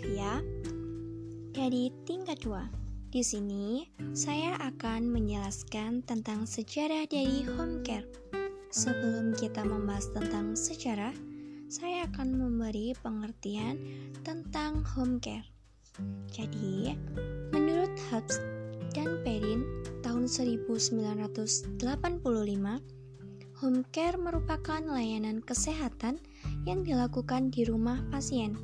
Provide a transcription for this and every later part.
Octavia dari tingkat 2. Di sini saya akan menjelaskan tentang sejarah dari home care. Sebelum kita membahas tentang sejarah, saya akan memberi pengertian tentang home care. Jadi, menurut Hubs dan Perrin tahun 1985, home care merupakan layanan kesehatan yang dilakukan di rumah pasien.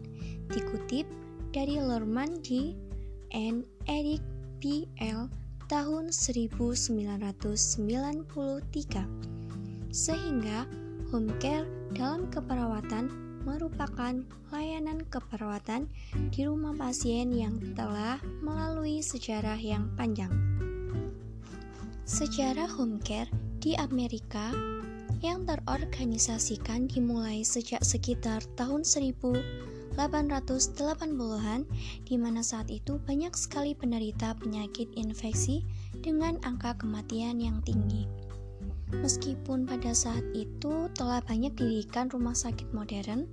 Dikutip dari Lerman G. and Eric P. L. tahun 1993. Sehingga home care dalam keperawatan merupakan layanan keperawatan di rumah pasien yang telah melalui sejarah yang panjang. Sejarah home care di Amerika yang terorganisasikan dimulai sejak sekitar tahun 1880-an di mana saat itu banyak sekali penderita penyakit infeksi dengan angka kematian yang tinggi. Meskipun pada saat itu telah banyak didirikan rumah sakit modern,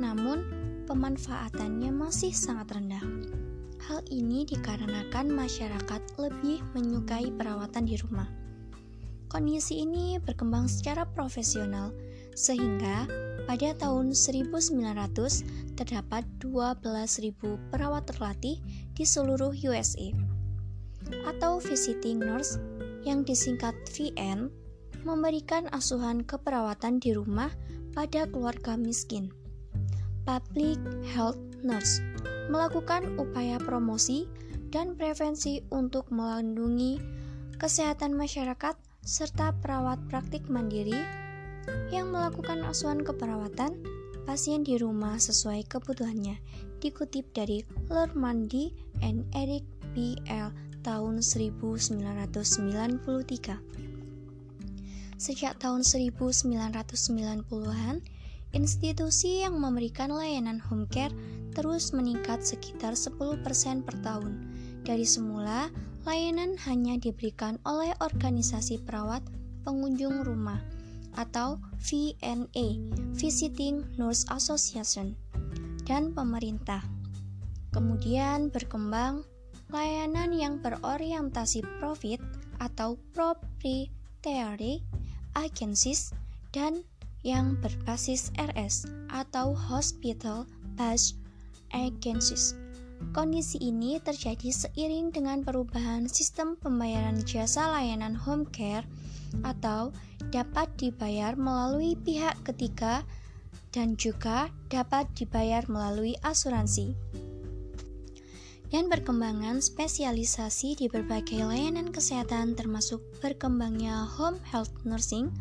namun pemanfaatannya masih sangat rendah. Hal ini dikarenakan masyarakat lebih menyukai perawatan di rumah. Kondisi ini berkembang secara profesional, sehingga pada tahun 1900 terdapat 12.000 perawat terlatih di seluruh USA. Atau visiting nurse yang disingkat VN memberikan asuhan keperawatan di rumah pada keluarga miskin. Public Health Nurse melakukan upaya promosi dan prevensi untuk melindungi kesehatan masyarakat serta perawat praktik mandiri yang melakukan asuhan keperawatan pasien di rumah sesuai kebutuhannya dikutip dari Lermandi and Eric B. L. tahun 1993. Sejak tahun 1990-an, institusi yang memberikan layanan home care terus meningkat sekitar 10% per tahun. Dari semula, layanan hanya diberikan oleh organisasi perawat pengunjung rumah atau VNA (Visiting Nurse Association) dan pemerintah. Kemudian berkembang layanan yang berorientasi profit atau proprietary agencies dan yang berbasis RS atau Hospital Based Agencies. Kondisi ini terjadi seiring dengan perubahan sistem pembayaran jasa layanan home care atau dapat dibayar melalui pihak ketiga dan juga dapat dibayar melalui asuransi. Dan perkembangan spesialisasi di berbagai layanan kesehatan termasuk berkembangnya home health nursing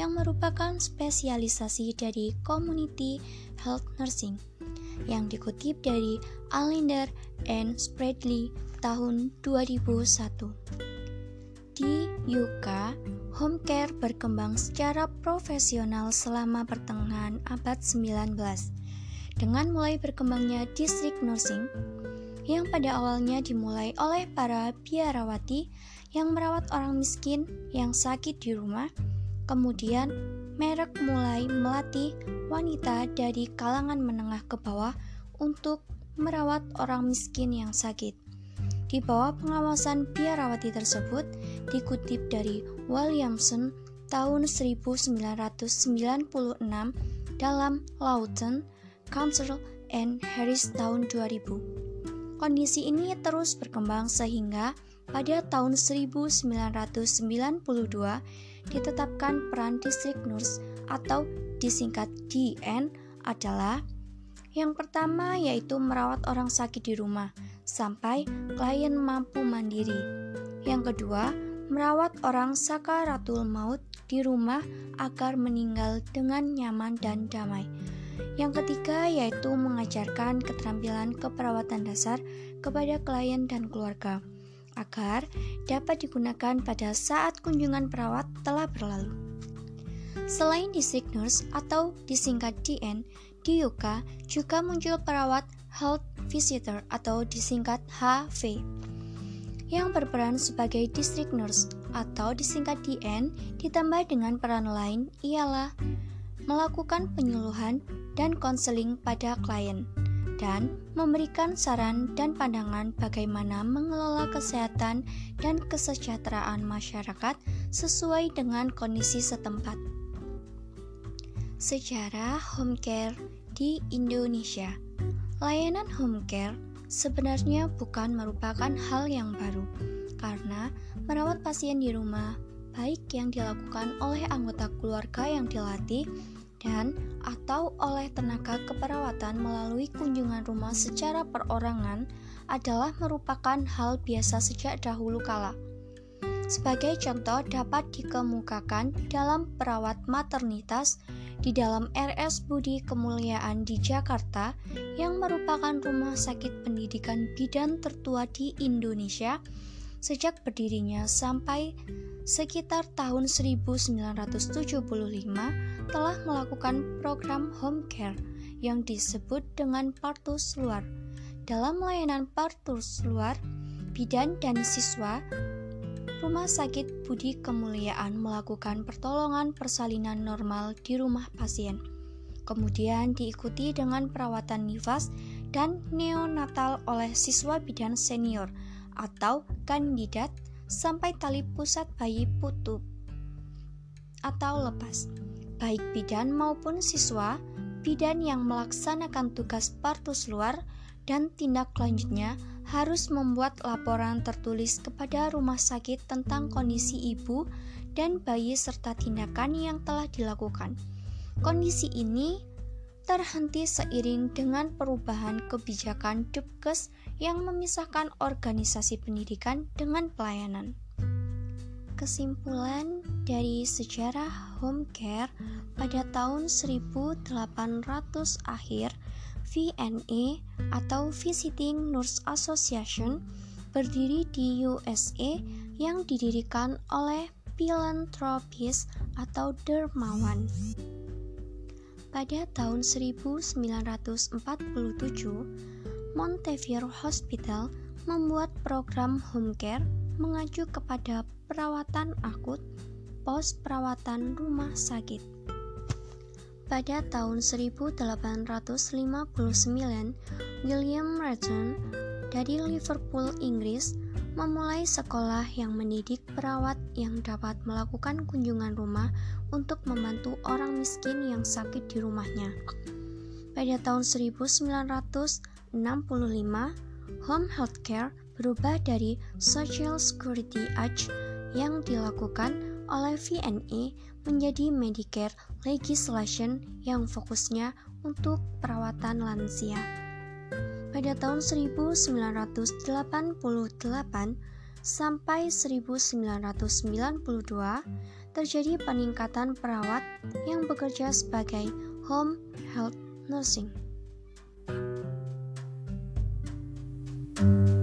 yang merupakan spesialisasi dari community health nursing yang dikutip dari Alinder and Spreadley tahun 2001. Di UK, home care berkembang secara profesional selama pertengahan abad 19 dengan mulai berkembangnya distrik nursing yang pada awalnya dimulai oleh para biarawati yang merawat orang miskin yang sakit di rumah, kemudian merek mulai melatih wanita dari kalangan menengah ke bawah untuk merawat orang miskin yang sakit. Di bawah pengawasan biarawati tersebut, dikutip dari Williamson tahun 1996 dalam Lawton Council and Harris tahun 2000. Kondisi ini terus berkembang sehingga pada tahun 1992 ditetapkan peran distrik nurse atau disingkat DN adalah yang pertama yaitu merawat orang sakit di rumah sampai klien mampu mandiri. Yang kedua, merawat orang sakaratul maut di rumah agar meninggal dengan nyaman dan damai. Yang ketiga yaitu mengajarkan keterampilan keperawatan dasar kepada klien dan keluarga agar dapat digunakan pada saat kunjungan perawat telah berlalu. Selain district nurse atau disingkat DN, di UK juga muncul perawat health visitor atau disingkat HV yang berperan sebagai district nurse atau disingkat DN ditambah dengan peran lain ialah melakukan penyuluhan dan konseling pada klien dan memberikan saran dan pandangan bagaimana mengelola kesehatan dan kesejahteraan masyarakat sesuai dengan kondisi setempat. Sejarah home care di Indonesia. Layanan home care sebenarnya bukan merupakan hal yang baru karena merawat pasien di rumah baik yang dilakukan oleh anggota keluarga yang dilatih dan atau oleh tenaga keperawatan melalui kunjungan rumah secara perorangan adalah merupakan hal biasa sejak dahulu kala. Sebagai contoh dapat dikemukakan dalam perawat maternitas di dalam RS Budi Kemuliaan di Jakarta yang merupakan rumah sakit pendidikan bidan tertua di Indonesia sejak berdirinya sampai sekitar tahun 1975 telah melakukan program home care yang disebut dengan partus luar. Dalam layanan partus luar, bidan dan siswa Rumah Sakit Budi Kemuliaan melakukan pertolongan persalinan normal di rumah pasien. Kemudian diikuti dengan perawatan nifas dan neonatal oleh siswa bidan senior atau kandidat sampai tali pusat bayi putus atau lepas. Baik bidan maupun siswa, bidan yang melaksanakan tugas partus luar dan tindak lanjutnya harus membuat laporan tertulis kepada rumah sakit tentang kondisi ibu dan bayi serta tindakan yang telah dilakukan. Kondisi ini terhenti seiring dengan perubahan kebijakan Dubkes yang memisahkan organisasi pendidikan dengan pelayanan. Kesimpulan dari sejarah home care pada tahun 1800 akhir VNA atau Visiting Nurse Association berdiri di USA yang didirikan oleh filantropis atau dermawan. Pada tahun 1947, Montefiore Hospital membuat program home care mengacu kepada perawatan akut pos perawatan rumah sakit. Pada tahun 1859, William Merton dari Liverpool, Inggris, memulai sekolah yang mendidik perawat yang dapat melakukan kunjungan rumah untuk membantu orang miskin yang sakit di rumahnya. Pada tahun 1965, home healthcare berubah dari Social Security Act yang dilakukan oleh VNE menjadi Medicare legislation yang fokusnya untuk perawatan lansia. Pada tahun 1988 sampai 1992 terjadi peningkatan perawat yang bekerja sebagai home health nursing. thank you